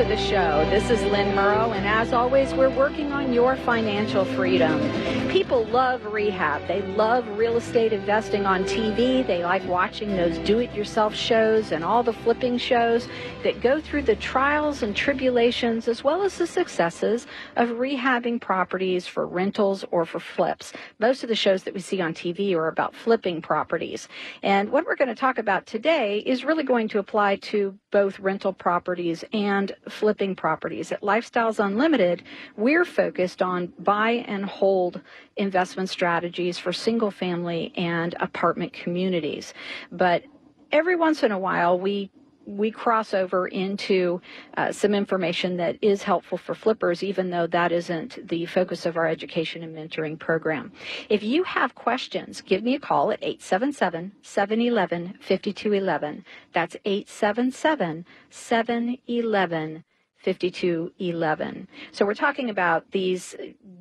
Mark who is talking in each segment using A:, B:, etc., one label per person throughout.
A: To the show. This is Lynn Murrow, and as always, we're working on your financial freedom. People love rehab. They love real estate investing on TV. They like watching those do it yourself shows and all the flipping shows that go through the trials and tribulations as well as the successes of rehabbing properties for rentals or for flips. Most of the shows that we see on TV are about flipping properties. And what we're going to talk about today is really going to apply to both rental properties and flipping properties. At Lifestyles Unlimited, we're focused on buy and hold investment strategies for single family and apartment communities. But every once in a while, we we cross over into uh, some information that is helpful for flippers, even though that isn't the focus of our education and mentoring program. If you have questions, give me a call at 877 711 5211. That's 877 711 5211. So we're talking about these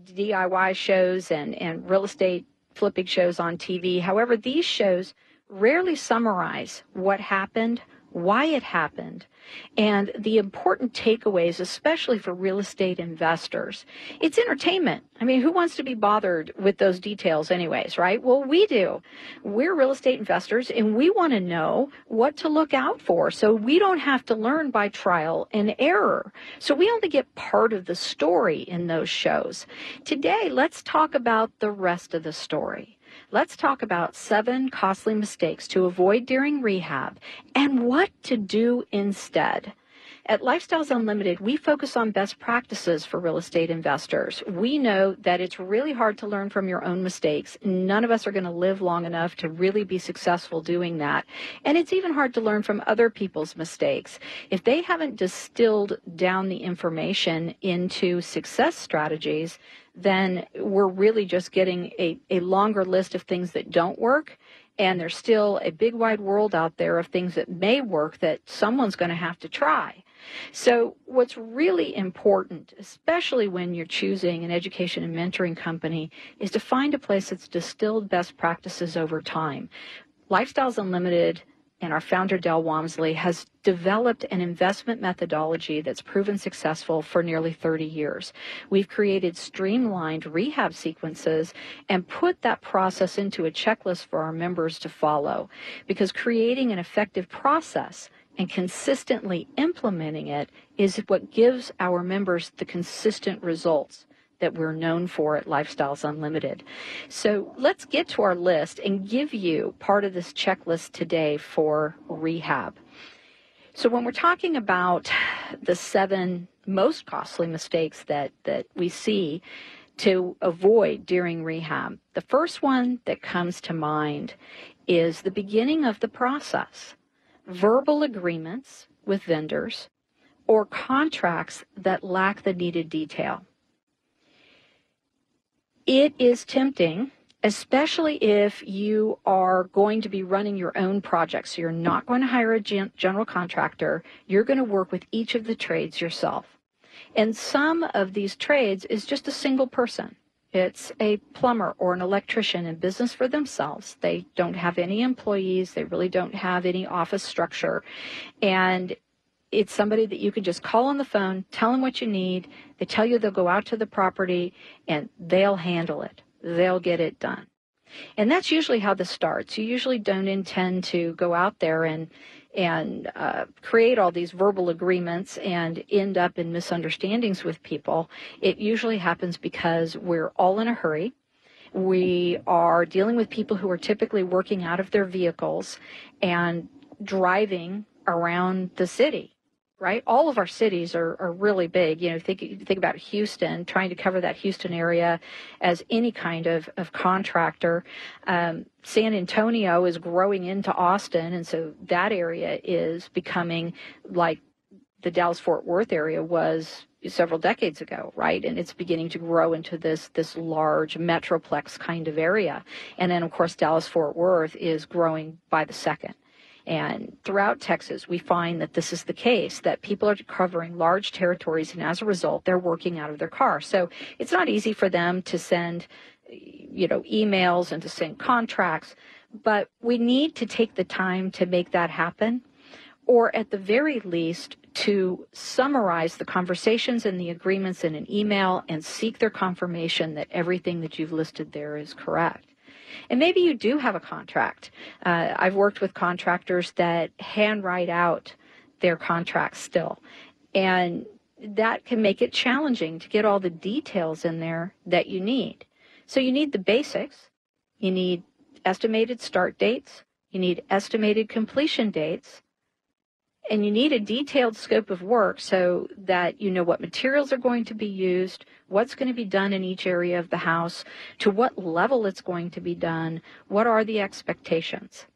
A: DIY shows and, and real estate flipping shows on TV. However, these shows rarely summarize what happened why it happened, and the important takeaways, especially for real estate investors. It's entertainment. I mean, who wants to be bothered with those details, anyways, right? Well, we do. We're real estate investors, and we want to know what to look out for so we don't have to learn by trial and error. So we only get part of the story in those shows. Today, let's talk about the rest of the story. Let's talk about seven costly mistakes to avoid during rehab and what to do instead. At Lifestyles Unlimited, we focus on best practices for real estate investors. We know that it's really hard to learn from your own mistakes. None of us are going to live long enough to really be successful doing that. And it's even hard to learn from other people's mistakes. If they haven't distilled down the information into success strategies, then we're really just getting a, a longer list of things that don't work and there's still a big wide world out there of things that may work that someone's going to have to try. So, what's really important, especially when you're choosing an education and mentoring company, is to find a place that's distilled best practices over time. Lifestyles Unlimited and our founder, Del Walmsley, has developed an investment methodology that's proven successful for nearly 30 years. We've created streamlined rehab sequences and put that process into a checklist for our members to follow because creating an effective process and consistently implementing it is what gives our members the consistent results that we're known for at Lifestyles Unlimited. So let's get to our list and give you part of this checklist today for rehab. So when we're talking about the seven most costly mistakes that, that we see to avoid during rehab, the first one that comes to mind is the beginning of the process verbal agreements with vendors, or contracts that lack the needed detail. It is tempting, especially if you are going to be running your own project. So you're not going to hire a gen- general contractor, you're going to work with each of the trades yourself. And some of these trades is just a single person. It's a plumber or an electrician in business for themselves. They don't have any employees. They really don't have any office structure. And it's somebody that you can just call on the phone, tell them what you need. They tell you they'll go out to the property and they'll handle it. They'll get it done. And that's usually how this starts. You usually don't intend to go out there and and uh, create all these verbal agreements and end up in misunderstandings with people. It usually happens because we're all in a hurry. We are dealing with people who are typically working out of their vehicles and driving around the city right? All of our cities are, are really big. You know, think think about Houston, trying to cover that Houston area as any kind of, of contractor. Um, San Antonio is growing into Austin, and so that area is becoming like the Dallas Fort Worth area was several decades ago, right? And it's beginning to grow into this this large metroplex kind of area. And then of course Dallas Fort Worth is growing by the second. And throughout Texas, we find that this is the case, that people are covering large territories, and as a result, they're working out of their car. So it's not easy for them to send, you know, emails and to send contracts, but we need to take the time to make that happen, or at the very least, to summarize the conversations and the agreements in an email and seek their confirmation that everything that you've listed there is correct. And maybe you do have a contract. Uh, I've worked with contractors that handwrite out their contracts still. And that can make it challenging to get all the details in there that you need. So you need the basics. You need estimated start dates. You need estimated completion dates and you need a detailed scope of work so that you know what materials are going to be used, what's going to be done in each area of the house, to what level it's going to be done, what are the expectations.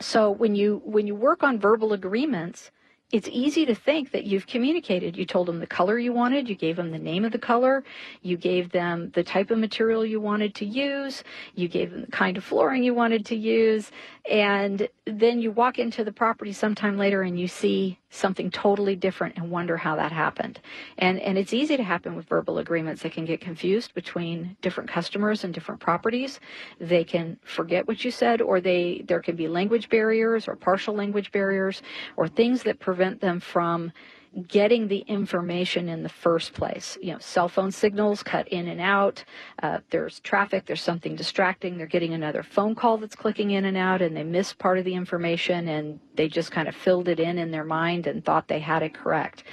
A: So when you when you work on verbal agreements, it's easy to think that you've communicated. You told them the color you wanted, you gave them the name of the color, you gave them the type of material you wanted to use, you gave them the kind of flooring you wanted to use, and then you walk into the property sometime later and you see something totally different and wonder how that happened. And and it's easy to happen with verbal agreements. They can get confused between different customers and different properties. They can forget what you said or they there can be language barriers or partial language barriers or things that prevent them from getting the information in the first place. You know, cell phone signals cut in and out. Uh, there's traffic. There's something distracting. They're getting another phone call that's clicking in and out, and they miss part of the information, and they just kind of filled it in in their mind and thought they had it correct.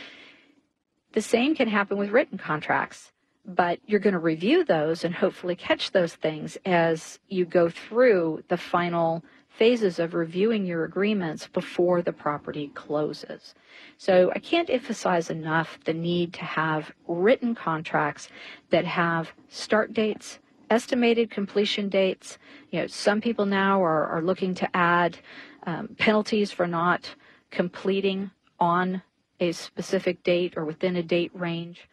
A: The same can happen with written contracts, but you're going to review those and hopefully catch those things as you go through the final phases of reviewing your agreements before the property closes. So I can't emphasize enough the need to have written contracts that have start dates, estimated completion dates. You know, some people now are, are looking to add um, penalties for not completing on a specific date or within a date range.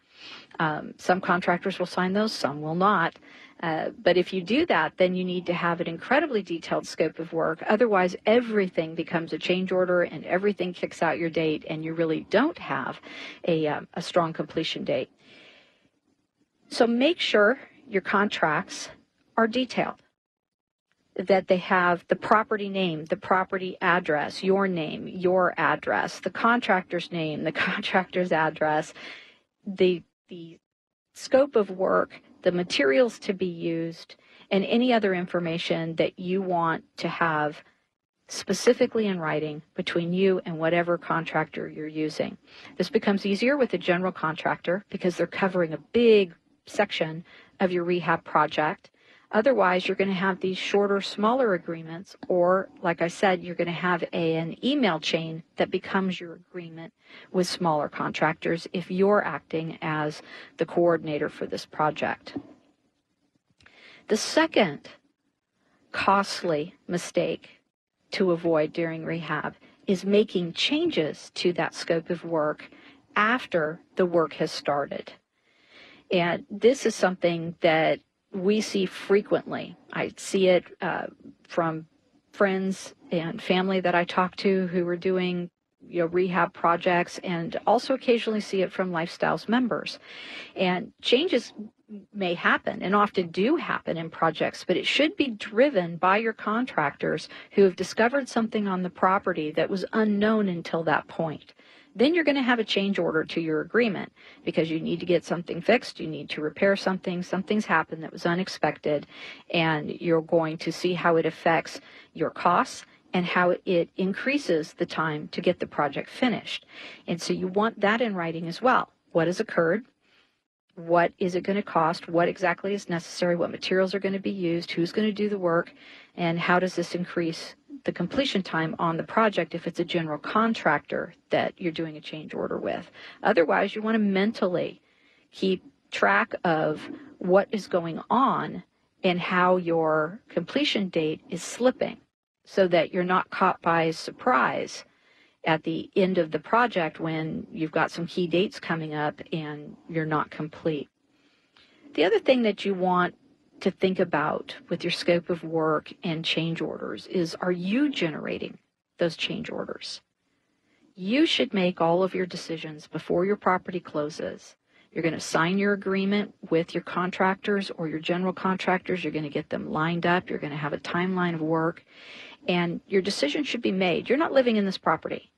A: Um, some contractors will sign those, some will not. Uh, but if you do that, then you need to have an incredibly detailed scope of work. Otherwise, everything becomes a change order and everything kicks out your date, and you really don't have a, um, a strong completion date. So make sure your contracts are detailed, that they have the property name, the property address, your name, your address, the contractor's name, the contractor's address, the the scope of work, the materials to be used, and any other information that you want to have specifically in writing between you and whatever contractor you're using. This becomes easier with a general contractor because they're covering a big section of your rehab project Otherwise, you're going to have these shorter, smaller agreements, or like I said, you're going to have a, an email chain that becomes your agreement with smaller contractors if you're acting as the coordinator for this project. The second costly mistake to avoid during rehab is making changes to that scope of work after the work has started. And this is something that we see frequently. I see it uh, from friends and family that I talk to who are doing you know rehab projects and also occasionally see it from lifestyles members and changes may happen and often do happen in projects but it should be driven by your contractors who have discovered something on the property that was unknown until that point then you're going to have a change order to your agreement because you need to get something fixed, you need to repair something, something's happened that was unexpected, and you're going to see how it affects your costs and how it increases the time to get the project finished. And so you want that in writing as well. What has occurred? what is it going to cost, what exactly is necessary, what materials are going to be used, who's going to do the work, and how does this increase the completion time on the project if it's a general contractor that you're doing a change order with. Otherwise, you want to mentally keep track of what is going on and how your completion date is slipping so that you're not caught by surprise at the end of the project when you've got some key dates coming up and you're not complete. The other thing that you want to think about with your scope of work and change orders is are you generating those change orders? You should make all of your decisions before your property closes. You're going to sign your agreement with your contractors or your general contractors. You're going to get them lined up. You're going to have a timeline of work. And your decision should be made. You're not living in this property.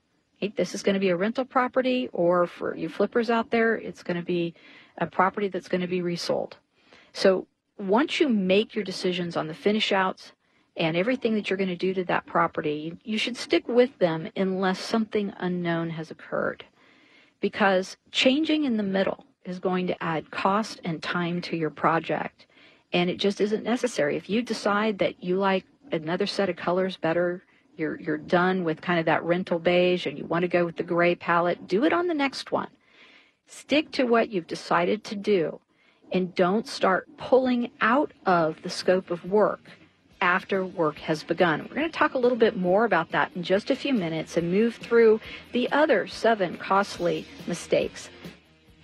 A: This is going to be a rental property, or for you flippers out there, it's going to be a property that's going to be resold. So once you make your decisions on the finish outs and everything that you're going to do to that property, you should stick with them unless something unknown has occurred. Because changing in the middle is going to add cost and time to your project. And it just isn't necessary. If you decide that you like another set of colors better, you're, you're done with kind of that rental beige and you want to go with the gray palette, do it on the next one. Stick to what you've decided to do and don't start pulling out of the scope of work after work has begun. We're going to talk a little bit more about that in just a few minutes and move through the other seven costly mistakes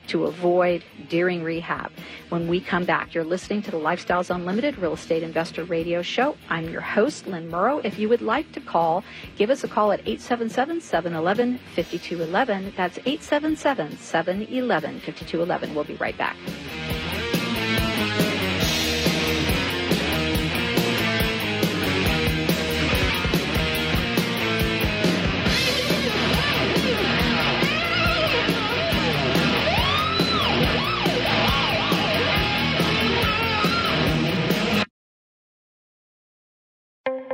A: to avoid during rehab. When we come back, you're listening to the Lifestyles Unlimited Real Estate Investor Radio Show. I'm your host, Lynn Murrow. If you would like to call, give us a call at 877 711 5211. That's 877 711 5211. We'll be right back.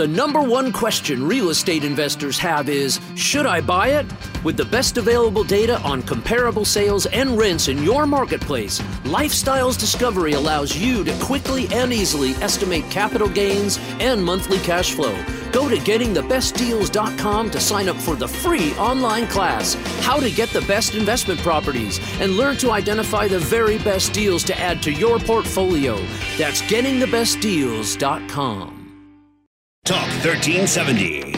B: The number one question real estate investors have is Should I buy it? With the best available data on comparable sales and rents in your marketplace, Lifestyles Discovery allows you to quickly and easily estimate capital gains and monthly cash flow. Go to gettingthebestdeals.com to sign up for the free online class, How to Get the Best Investment Properties, and learn to identify the very best deals to add to your portfolio. That's gettingthebestdeals.com.
C: Talk 1370.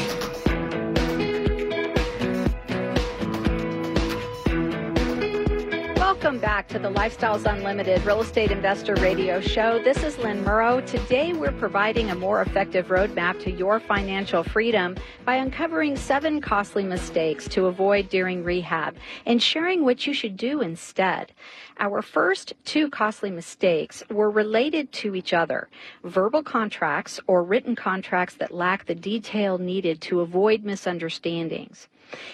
A: Back to the Lifestyles Unlimited Real Estate Investor Radio Show. This is Lynn Murrow. Today we're providing a more effective roadmap to your financial freedom by uncovering seven costly mistakes to avoid during rehab and sharing what you should do instead. Our first two costly mistakes were related to each other verbal contracts or written contracts that lack the detail needed to avoid misunderstandings.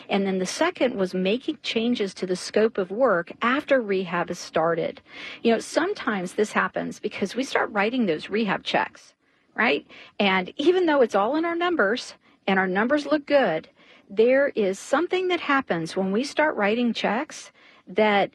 A: And then the second was making changes to the scope of work after rehab is started. You know, sometimes this happens because we start writing those rehab checks, right? And even though it's all in our numbers and our numbers look good, there is something that happens when we start writing checks that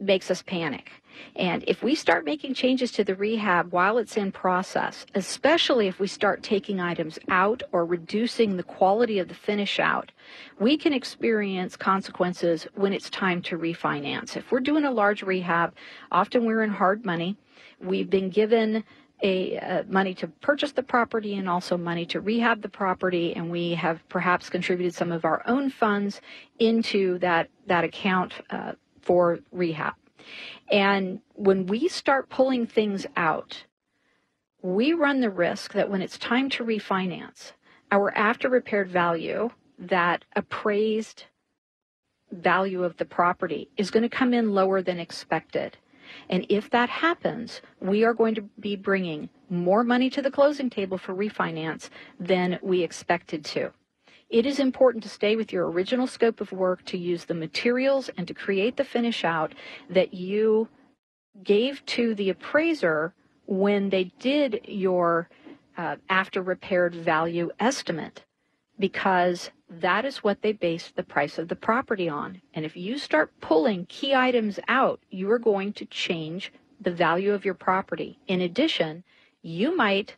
A: makes us panic. And if we start making changes to the rehab while it's in process, especially if we start taking items out or reducing the quality of the finish out, we can experience consequences when it's time to refinance. If we're doing a large rehab, often we're in hard money. We've been given a uh, money to purchase the property and also money to rehab the property and we have perhaps contributed some of our own funds into that that account uh, for rehab and when we start pulling things out, we run the risk that when it's time to refinance, our after repaired value, that appraised value of the property, is going to come in lower than expected. And if that happens, we are going to be bringing more money to the closing table for refinance than we expected to. It is important to stay with your original scope of work, to use the materials and to create the finish out that you gave to the appraiser when they did your uh, after repaired value estimate because that is what they base the price of the property on. And if you start pulling key items out, you are going to change the value of your property. In addition, you might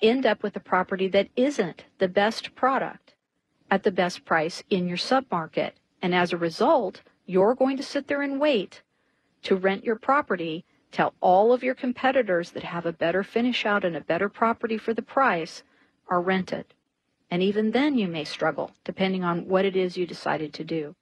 A: end up with a property that isn't the best product at the best price in your submarket. And as a result, you're going to sit there and wait to rent your property Tell all of your competitors that have a better finish out and a better property for the price are rented. And even then you may struggle, depending on what it is you decided to do.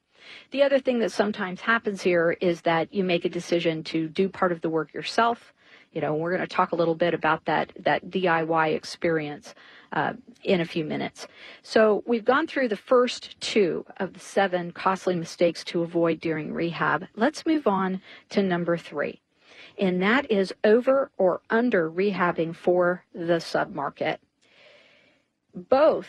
A: The other thing that sometimes happens here is that you make a decision to do part of the work yourself. You know, we're going to talk a little bit about that, that DIY experience uh, in a few minutes. So we've gone through the first two of the seven costly mistakes to avoid during rehab. Let's move on to number three and that is over or under rehabbing for the submarket. Both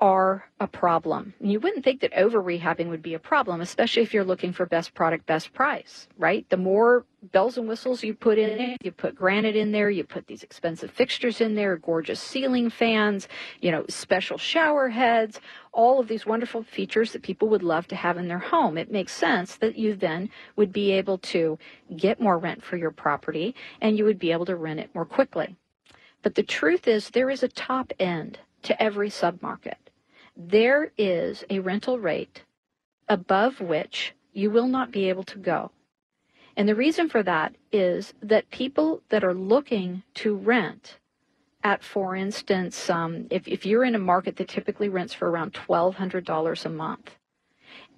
A: are a problem. You wouldn't think that over rehabbing would be a problem, especially if you're looking for best product, best price, right? The more bells and whistles you put in there, you put granite in there, you put these expensive fixtures in there, gorgeous ceiling fans, you know, special shower heads, all of these wonderful features that people would love to have in their home. It makes sense that you then would be able to get more rent for your property and you would be able to rent it more quickly. But the truth is there is a top end to every submarket there is a rental rate above which you will not be able to go. And the reason for that is that people that are looking to rent at, for instance, um, if, if you're in a market that typically rents for around $1,200 a month,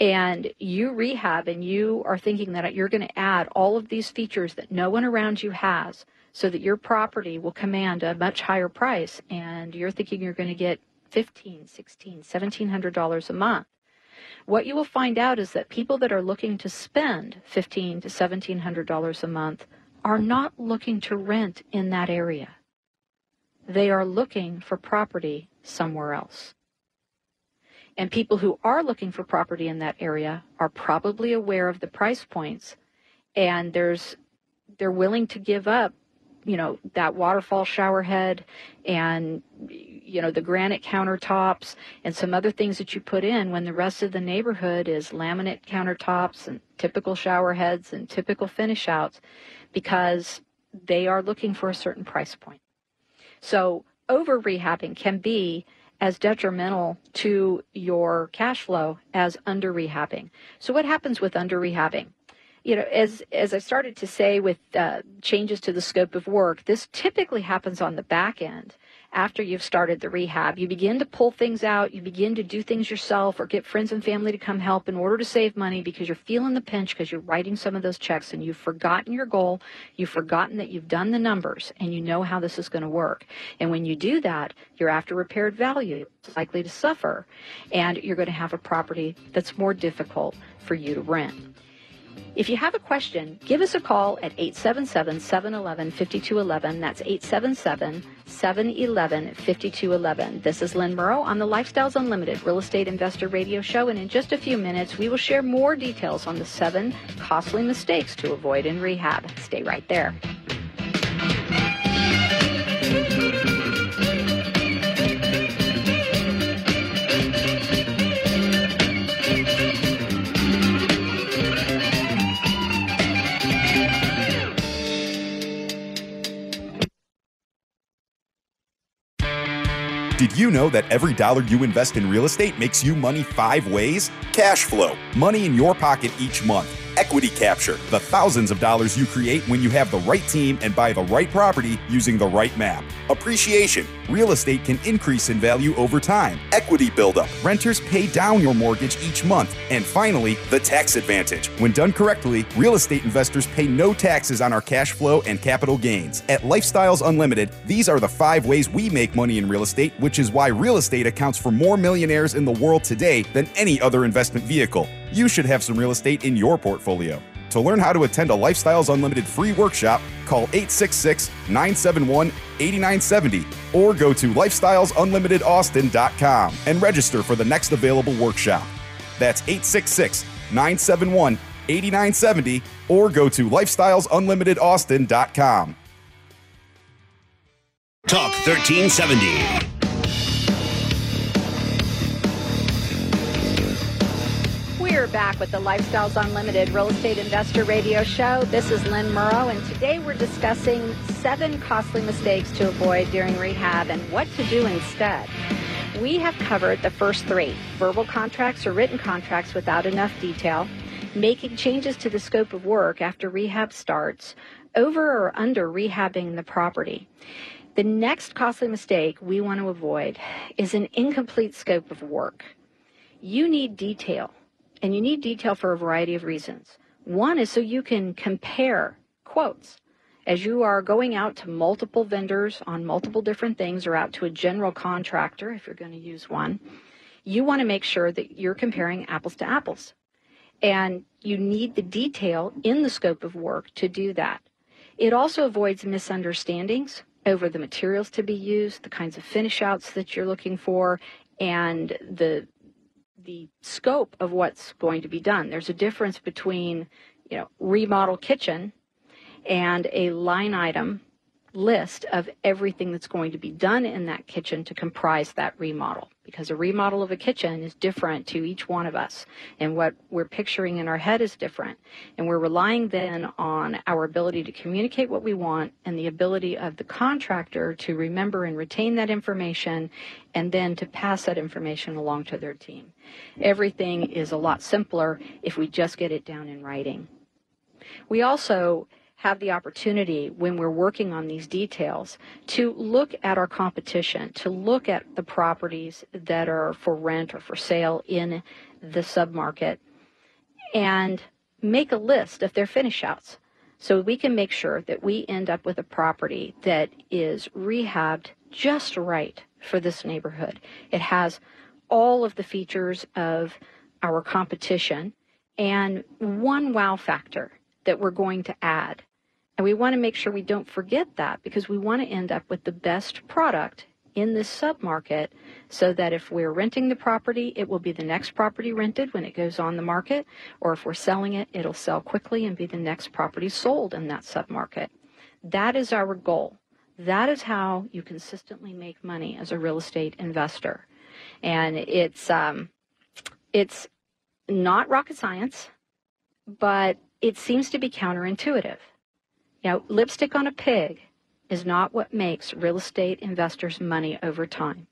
A: and you rehab and you are thinking that you're going to add all of these features that no one around you has so that your property will command a much higher price and you're thinking you're going to get 15, 16, 1700 dollars a month. What you will find out is that people that are looking to spend 15 to 1700 dollars a month are not looking to rent in that area. They are looking for property somewhere else. And people who are looking for property in that area are probably aware of the price points and there's they're willing to give up you know that waterfall shower head and you know the granite countertops and some other things that you put in when the rest of the neighborhood is laminate countertops and typical shower heads and typical finish outs because they are looking for a certain price point. So over rehabbing can be as detrimental to your cash flow as under rehabbing. So what happens with under rehabbing? You know, as as I started to say with uh, changes to the scope of work, this typically happens on the back end after you've started the rehab. You begin to pull things out, you begin to do things yourself, or get friends and family to come help in order to save money because you're feeling the pinch because you're writing some of those checks and you've forgotten your goal, you've forgotten that you've done the numbers, and you know how this is going to work. And when you do that, your after repaired value likely to suffer, and you're going to have a property that's more difficult for you to rent. If you have a question, give us a call at 877 711 5211. That's 877 711 5211. This is Lynn Murrow on the Lifestyles Unlimited Real Estate Investor Radio Show. And in just a few minutes, we will share more details on the seven costly mistakes to avoid in rehab. Stay right there.
D: You know that every dollar you invest in real estate makes you money five ways? Cash flow, money in your pocket each month Equity Capture, the thousands of dollars you create when you have the right team and buy the right property using the right map. Appreciation, real estate can increase in value over time. Equity buildup, renters pay down your mortgage each month. And finally, the tax advantage. When done correctly, real estate investors pay no taxes on our cash flow and capital gains. At Lifestyles Unlimited, these are the five ways we make money in real estate, which is why real estate accounts for more millionaires in the world today than any other investment vehicle you should have some real estate in your portfolio. To learn how to attend a Lifestyles Unlimited free workshop, call 866 971 8970 or go to lifestylesunlimitedaustin.com and register for the next available workshop. That's 866 971 8970 or go to lifestylesunlimitedaustin.com.
C: Talk 1370.
A: We're back with the Lifestyles Unlimited Real Estate Investor Radio Show. This is Lynn Murrow, and today we're discussing seven costly mistakes to avoid during rehab and what to do instead. We have covered the first three verbal contracts or written contracts without enough detail, making changes to the scope of work after rehab starts, over or under rehabbing the property. The next costly mistake we want to avoid is an incomplete scope of work. You need detail, and you need detail for a variety of reasons. One is so you can compare quotes. As you are going out to multiple vendors on multiple different things or out to a general contractor, if you're going to use one, you want to make sure that you're comparing apples to apples. And you need the detail in the scope of work to do that. It also avoids misunderstandings over the materials to be used, the kinds of finish outs that you're looking for, and the the scope of what's going to be done. There's a difference between, you know, remodel kitchen and a line item list of everything that's going to be done in that kitchen to comprise that remodel. Because a remodel of a kitchen is different to each one of us. And what we're picturing in our head is different. And we're relying then on our ability to communicate what we want and the ability of the contractor to remember and retain that information and then to pass that information along to their team. Everything is a lot simpler if we just get it down in writing. We also have the opportunity when we're working on these details to look at our competition, to look at the properties that are for rent or for sale in the submarket and make a list of their finish outs so we can make sure that we end up with a property that is rehabbed just right for this neighborhood. It has all of the features of our competition and one wow factor that we're going to add and we want to make sure we don't forget that because we want to end up with the best product in this submarket so that if we're renting the property, it will be the next property rented when it goes on the market, or if we're selling it, it'll sell quickly and be the next property sold in that submarket. That is our goal. That is how you consistently make money as a real estate investor. And it's um, it's not rocket science, but it seems to be counterintuitive. Now, lipstick on a pig is not what makes real estate investors money over time.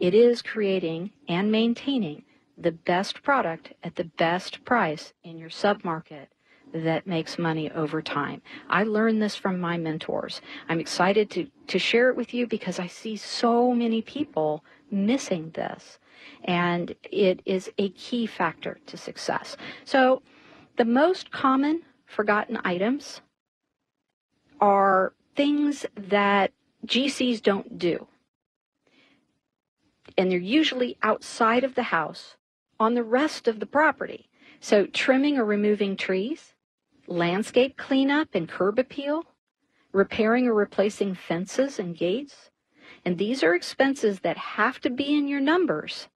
A: It is creating and maintaining the best product at the best price in your submarket that makes money over time. I learned this from my mentors. I'm excited to, to share it with you because I see so many people missing this. And it is a key factor to success. So, the most common forgotten items are things that GCs don't do. And they're usually outside of the house on the rest of the property. So, trimming or removing trees, landscape cleanup and curb appeal, repairing or replacing fences and gates. And these are expenses that have to be in your numbers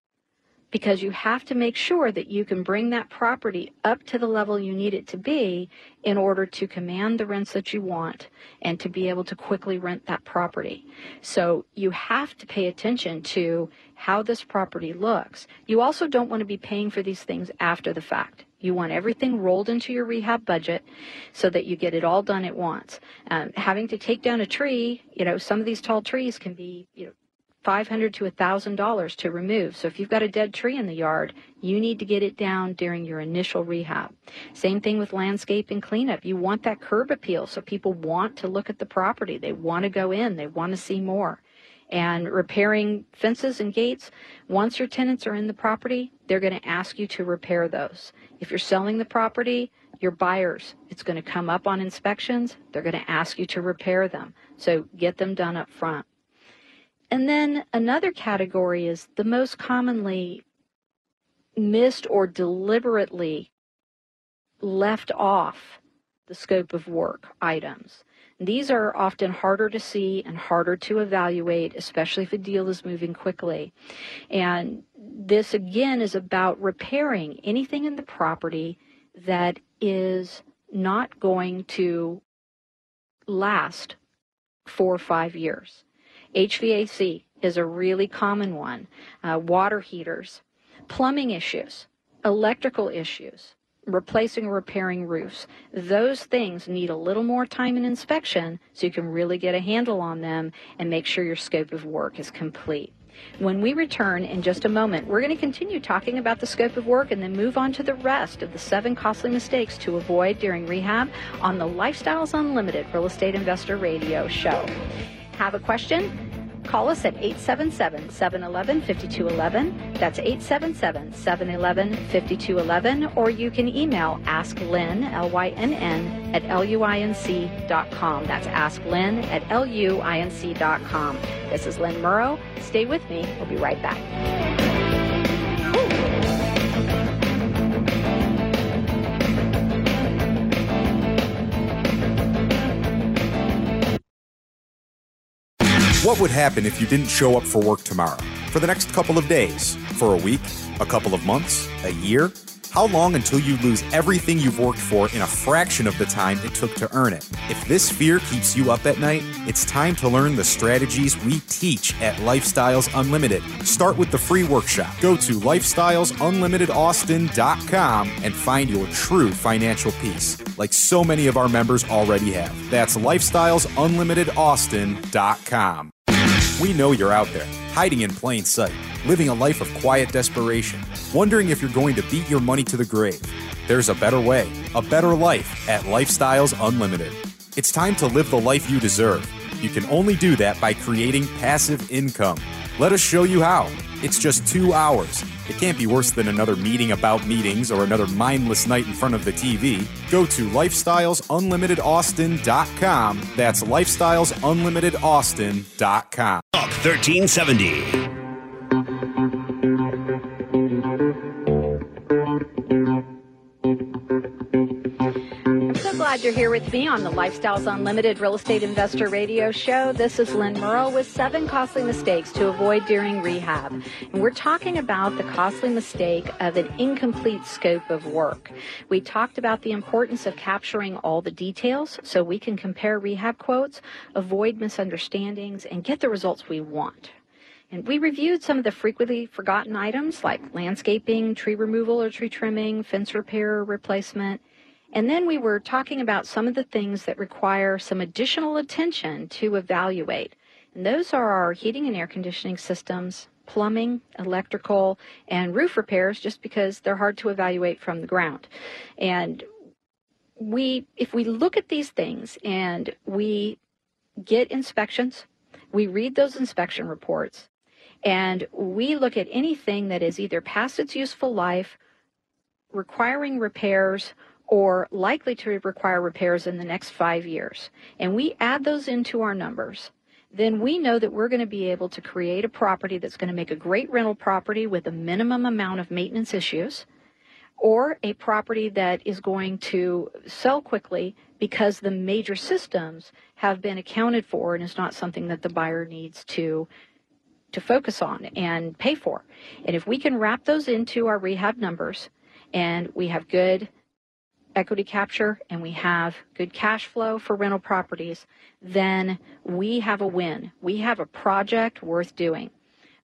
A: because you have to make sure that you can bring that property up to the level you need it to be in order to command the rents that you want and to be able to quickly rent that property. So you have to pay attention to how this property looks. You also don't want to be paying for these things after the fact. You want everything rolled into your rehab budget so that you get it all done at once. Um, having to take down a tree, you know, some of these tall trees can be, you know, 500 to $1,000 to remove. So if you've got a dead tree in the yard, you need to get it down during your initial rehab. Same thing with landscape and cleanup. You want that curb appeal so people want to look at the property. They want to go in. They want to see more. And repairing fences and gates, once your tenants are in the property, they're going to ask you to repair those. If you're selling the property, your buyers, it's going to come up on inspections. They're going to ask you to repair them. So get them done up front. And then another category is the most commonly missed or deliberately left off the scope of work items. These are often harder to see and harder to evaluate, especially if a deal is moving quickly. And this again is about repairing anything in the property that is not going to last four or five years. HVAC is a really common one, uh, water heaters, plumbing issues, electrical issues, replacing or repairing roofs. Those things need a little more time and inspection so you can really get a handle on them and make sure your scope of work is complete. When we return in just a moment, we're going to continue talking about the scope of work and then move on to the rest of the seven costly mistakes to avoid during rehab on the Lifestyles Unlimited Real Estate Investor Radio Show. Have a question? Call us at 877 711 5211. That's 877 711 5211. Or you can email AskLynn, L Y N N, at LUINC.com. That's AskLynn at LUINC.com. This is Lynn Murrow. Stay with me. We'll be right back.
D: What would happen if you didn't show up for work tomorrow? For the next couple of days? For a week? A couple of months? A year? How long until you lose everything you've worked for in a fraction of the time it took to earn it? If this fear keeps you up at night, it's time to learn the strategies we teach at Lifestyles Unlimited. Start with the free workshop. Go to lifestylesunlimitedaustin.com and find your true financial peace, like so many of our members already have. That's lifestylesunlimitedaustin.com. We know you're out there, hiding in plain sight, living a life of quiet desperation, wondering if you're going to beat your money to the grave. There's a better way, a better life at Lifestyles Unlimited. It's time to live the life you deserve. You can only do that by creating passive income. Let us show you how. It's just two hours. It can't be worse than another meeting about meetings or another mindless night in front of the TV. Go to lifestylesunlimitedaustin.com. That's lifestylesunlimitedaustin.com.
C: Talk 1370.
A: Glad you're here with me on the Lifestyles Unlimited Real Estate Investor Radio Show. This is Lynn Murrow with seven costly mistakes to avoid during rehab. And we're talking about the costly mistake of an incomplete scope of work. We talked about the importance of capturing all the details so we can compare rehab quotes, avoid misunderstandings, and get the results we want. And we reviewed some of the frequently forgotten items like landscaping, tree removal or tree trimming, fence repair or replacement, and then we were talking about some of the things that require some additional attention to evaluate. And those are our heating and air conditioning systems, plumbing, electrical, and roof repairs just because they're hard to evaluate from the ground. And we if we look at these things and we get inspections, we read those inspection reports, and we look at anything that is either past its useful life, requiring repairs, or likely to require repairs in the next five years, and we add those into our numbers, then we know that we're going to be able to create a property that's going to make a great rental property with a minimum amount of maintenance issues, or a property that is going to sell quickly because the major systems have been accounted for and is not something that the buyer needs to to focus on and pay for. And if we can wrap those into our rehab numbers and we have good equity capture and we have good cash flow for rental properties, then we have a win. We have a project worth doing.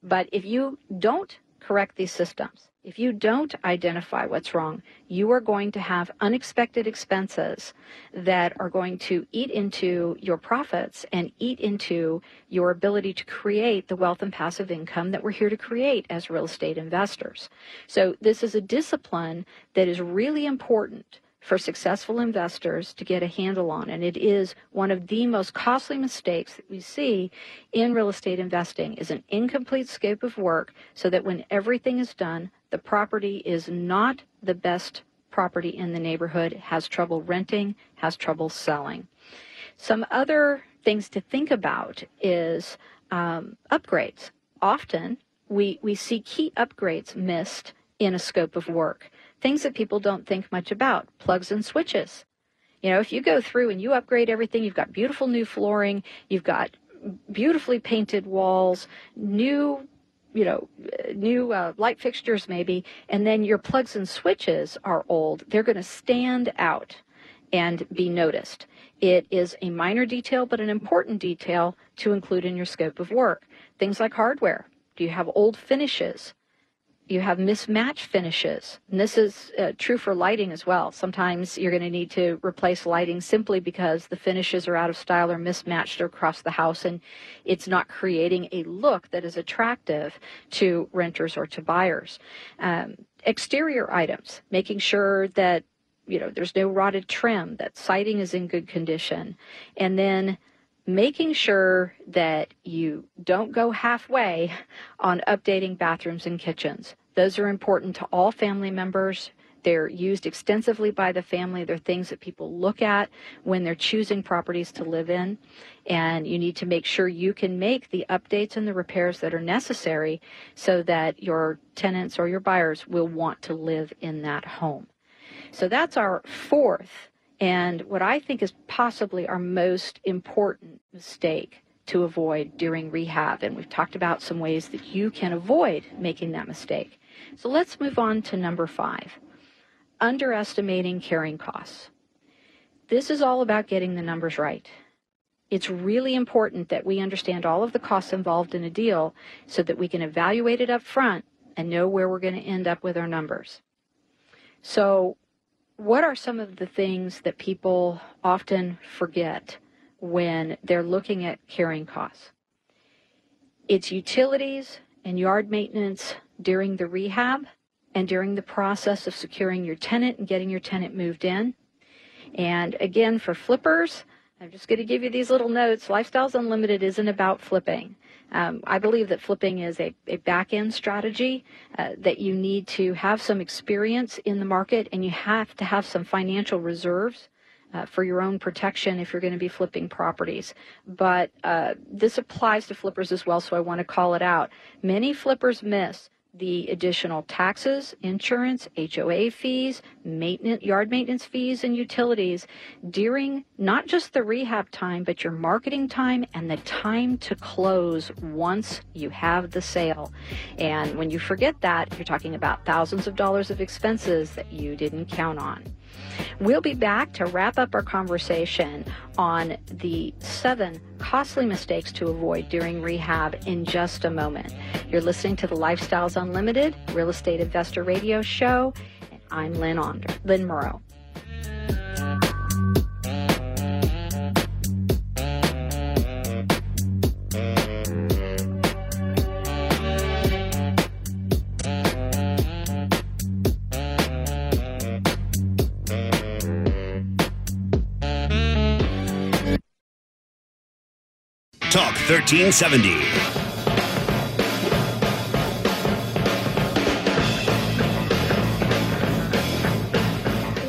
A: But if you don't correct these systems, if you don't identify what's wrong, you are going to have unexpected expenses that are going to eat into your profits and eat into your ability to create the wealth and passive income that we're here to create as real estate investors. So, this is a discipline that is really important for successful investors to get a handle on. And it is one of the most costly mistakes that we see in real estate investing is an incomplete scope of work so that when everything is done, the property is not the best property in the neighborhood, has trouble renting, has trouble selling. Some other things to think about is um, upgrades. Often we, we see key upgrades missed in a scope of work things that people don't think much about plugs and switches. You know, if you go through and you upgrade everything, you've got beautiful new flooring, you've got beautifully painted walls, new you know, new uh, light fixtures maybe, and then your plugs and switches are old, they're going to stand out and be noticed. It is a minor detail, but an important detail to include in your scope of work. Things like hardware. Do you have old finishes? You have mismatched finishes. And this is uh, true for lighting as well. Sometimes you're going to need to replace lighting simply because the finishes are out of style or mismatched across the house and it's not creating a look that is attractive to renters or to buyers. Um, exterior items, making sure that you know there's no rotted trim, that siding is in good condition. And then making sure that you don't go halfway on updating bathrooms and kitchens. Those are important to all family members. They're used extensively by the family. They're things that people look at when they're choosing properties to live in. And you need to make sure you can make the updates and the repairs that are necessary so that your tenants or your buyers will want to live in that home. So that's our fourth and what I think is possibly our most important mistake to avoid during rehab. And we've talked about some ways that you can avoid making that mistake. So let's move on to number five underestimating carrying costs. This is all about getting the numbers right. It's really important that we understand all of the costs involved in a deal so that we can evaluate it up front and know where we're going to end up with our numbers. So, what are some of the things that people often forget when they're looking at carrying costs? It's utilities and yard maintenance during the rehab and during the process of securing your tenant and getting your tenant moved in. And again, for flippers, I'm just going to give you these little notes. Lifestyles Unlimited isn't about flipping. Um, I believe that flipping is a, a back end strategy uh, that you need to have some experience in the market and you have to have some financial reserves. Uh, for your own protection if you're going to be flipping properties. But uh, this applies to flippers as well, so I want to call it out. Many flippers miss the additional taxes, insurance, HOA fees, maintenance, yard maintenance fees, and utilities during not just the rehab time, but your marketing time and the time to close once you have the sale. And when you forget that, you're talking about thousands of dollars of expenses that you didn't count on. We'll be back to wrap up our conversation on the seven costly mistakes to avoid during rehab in just a moment. You're listening to the Lifestyles Unlimited Real Estate Investor Radio Show. And I'm Lynn, Onder, Lynn Morrow.
C: 1370.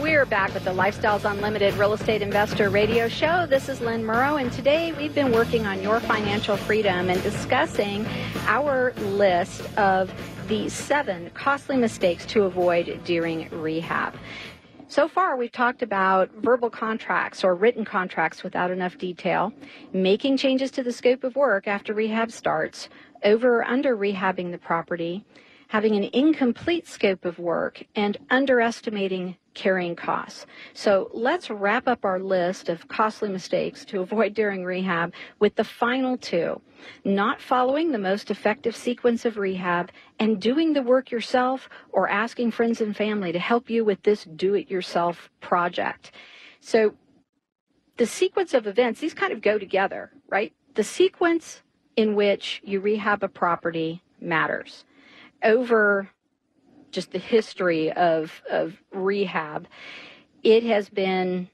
A: We're back with the Lifestyles Unlimited Real Estate Investor Radio Show. This is Lynn Morrow, and today we've been working on your financial freedom and discussing our list of the seven costly mistakes to avoid during rehab. So far, we've talked about verbal contracts or written contracts without enough detail, making changes to the scope of work after rehab starts, over or under rehabbing the property, having an incomplete scope of work, and underestimating carrying costs. So let's wrap up our list of costly mistakes to avoid during rehab with the final two not following the most effective sequence of rehab and doing the work yourself or asking friends and family to help you with this do it yourself project. So the sequence of events, these kind of go together, right? The sequence in which you rehab a property matters. Over just the history of, of rehab, it has been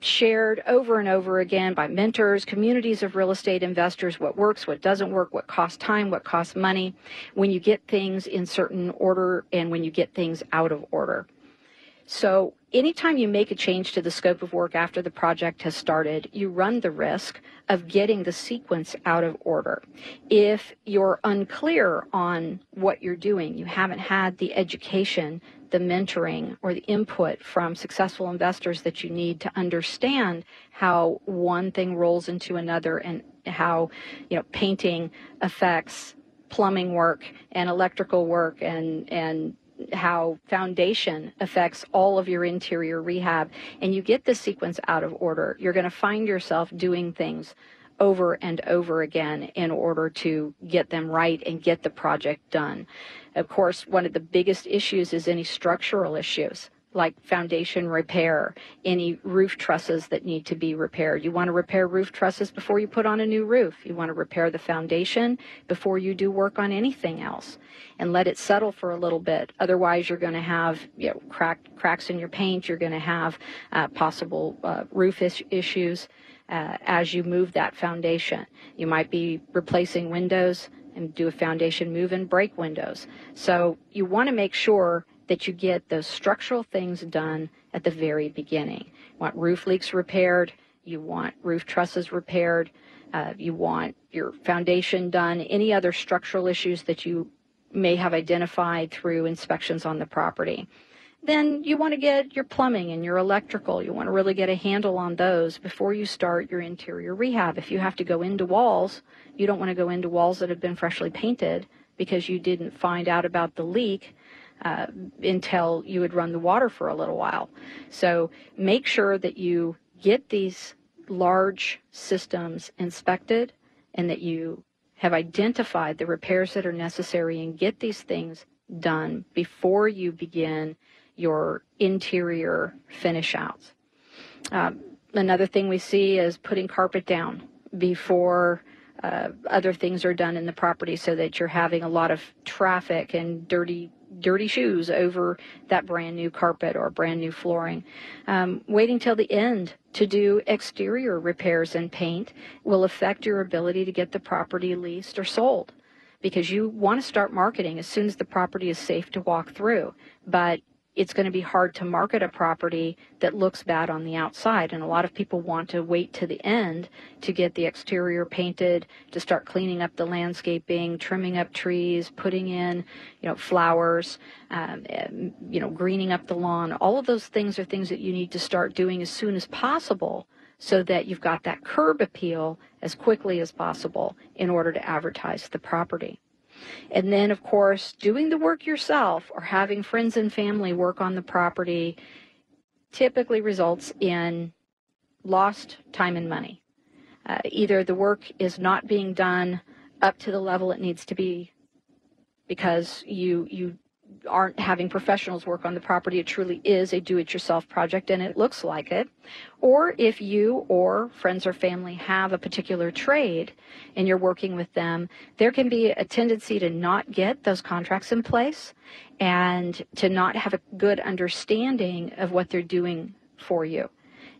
A: shared over and over again by mentors, communities of real estate investors, what works, what doesn't work, what costs time, what costs money, when you get things in certain order and when you get things out of order. So anytime you make a change to the scope of work after the project has started, you run the risk of getting the sequence out of order. If you're unclear on what you're doing, you haven't had the education the mentoring or the input from successful investors that you need to understand how one thing rolls into another and how you know painting affects plumbing work and electrical work and and how foundation affects all of your interior rehab and you get this sequence out of order you're going to find yourself doing things over and over again in order to get them right and get the project done. Of course one of the biggest issues is any structural issues like foundation repair, any roof trusses that need to be repaired. You want to repair roof trusses before you put on a new roof. You want to repair the foundation before you do work on anything else and let it settle for a little bit. Otherwise, you're going to have you know, crack, cracks in your paint. You're going to have uh, possible uh, roof is- issues uh, as you move that foundation. You might be replacing windows and do a foundation move and break windows. So you want to make sure that you get those structural things done at the very beginning. You want roof leaks repaired, you want roof trusses repaired, uh, you want your foundation done, any other structural issues that you may have identified through inspections on the property. Then you want to get your plumbing and your electrical. You want to really get a handle on those before you start your interior rehab. If you have to go into walls, you don't want to go into walls that have been freshly painted because you didn't find out about the leak uh, until you would run the water for a little while. So make sure that you get these large systems inspected and that you have identified the repairs that are necessary and get these things done before you begin your interior finish outs. Um, another thing we see is putting carpet down before uh, other things are done in the property so that you're having a lot of traffic and dirty dirty shoes over that brand new carpet or brand new flooring. Um, waiting till the end to do exterior repairs and paint will affect your ability to get the property leased or sold because you want to start marketing as soon as the property is safe to walk through. But it's going to be hard to market a property that looks bad on the outside. And a lot of people want to wait to the end to get the exterior painted, to start cleaning up the landscaping, trimming up trees, putting in, you know, flowers, um, you know, greening up the lawn. All of those things are things that you need to start doing as soon as possible so that you've got that curb appeal as quickly as possible in order to advertise the property. And then, of course, doing the work yourself or having friends and family work on the property typically results in lost time and money. Uh, either the work is not being done up to the level it needs to be because you you aren't having professionals work on the property. It truly is a do it yourself project and it looks like it. Or if you or friends or family have a particular trade and you're working with them, there can be a tendency to not get those contracts in place and to not have a good understanding of what they're doing for you.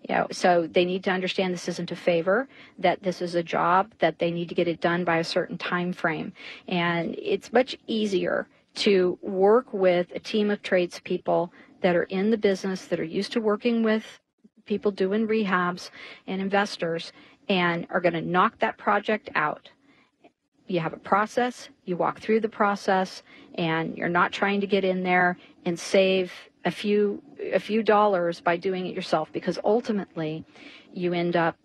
A: You know, so they need to understand this isn't a favor, that this is a job, that they need to get it done by a certain time frame. And it's much easier to work with a team of tradespeople that are in the business, that are used to working with people doing rehabs and investors, and are going to knock that project out. You have a process, you walk through the process, and you're not trying to get in there and save a few a few dollars by doing it yourself because ultimately you end up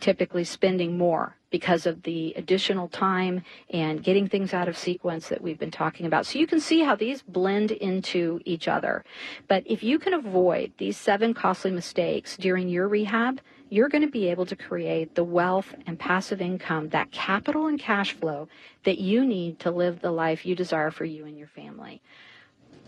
A: typically spending more because of the additional time and getting things out of sequence that we've been talking about. So you can see how these blend into each other. But if you can avoid these seven costly mistakes during your rehab, you're going to be able to create the wealth and passive income, that capital and cash flow that you need to live the life you desire for you and your family.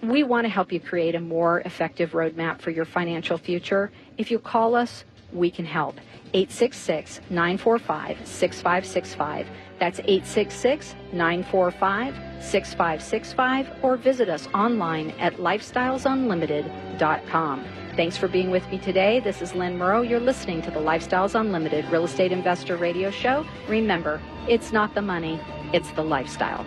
A: We want to help you create a more effective roadmap for your financial future. If you call us, we can help. 866 945 6565. That's 866 945 6565 or visit us online at lifestylesunlimited.com. Thanks for being with me today. This is Lynn Morrow. You're listening to the Lifestyles Unlimited Real Estate Investor Radio Show. Remember, it's not the money, it's the lifestyle.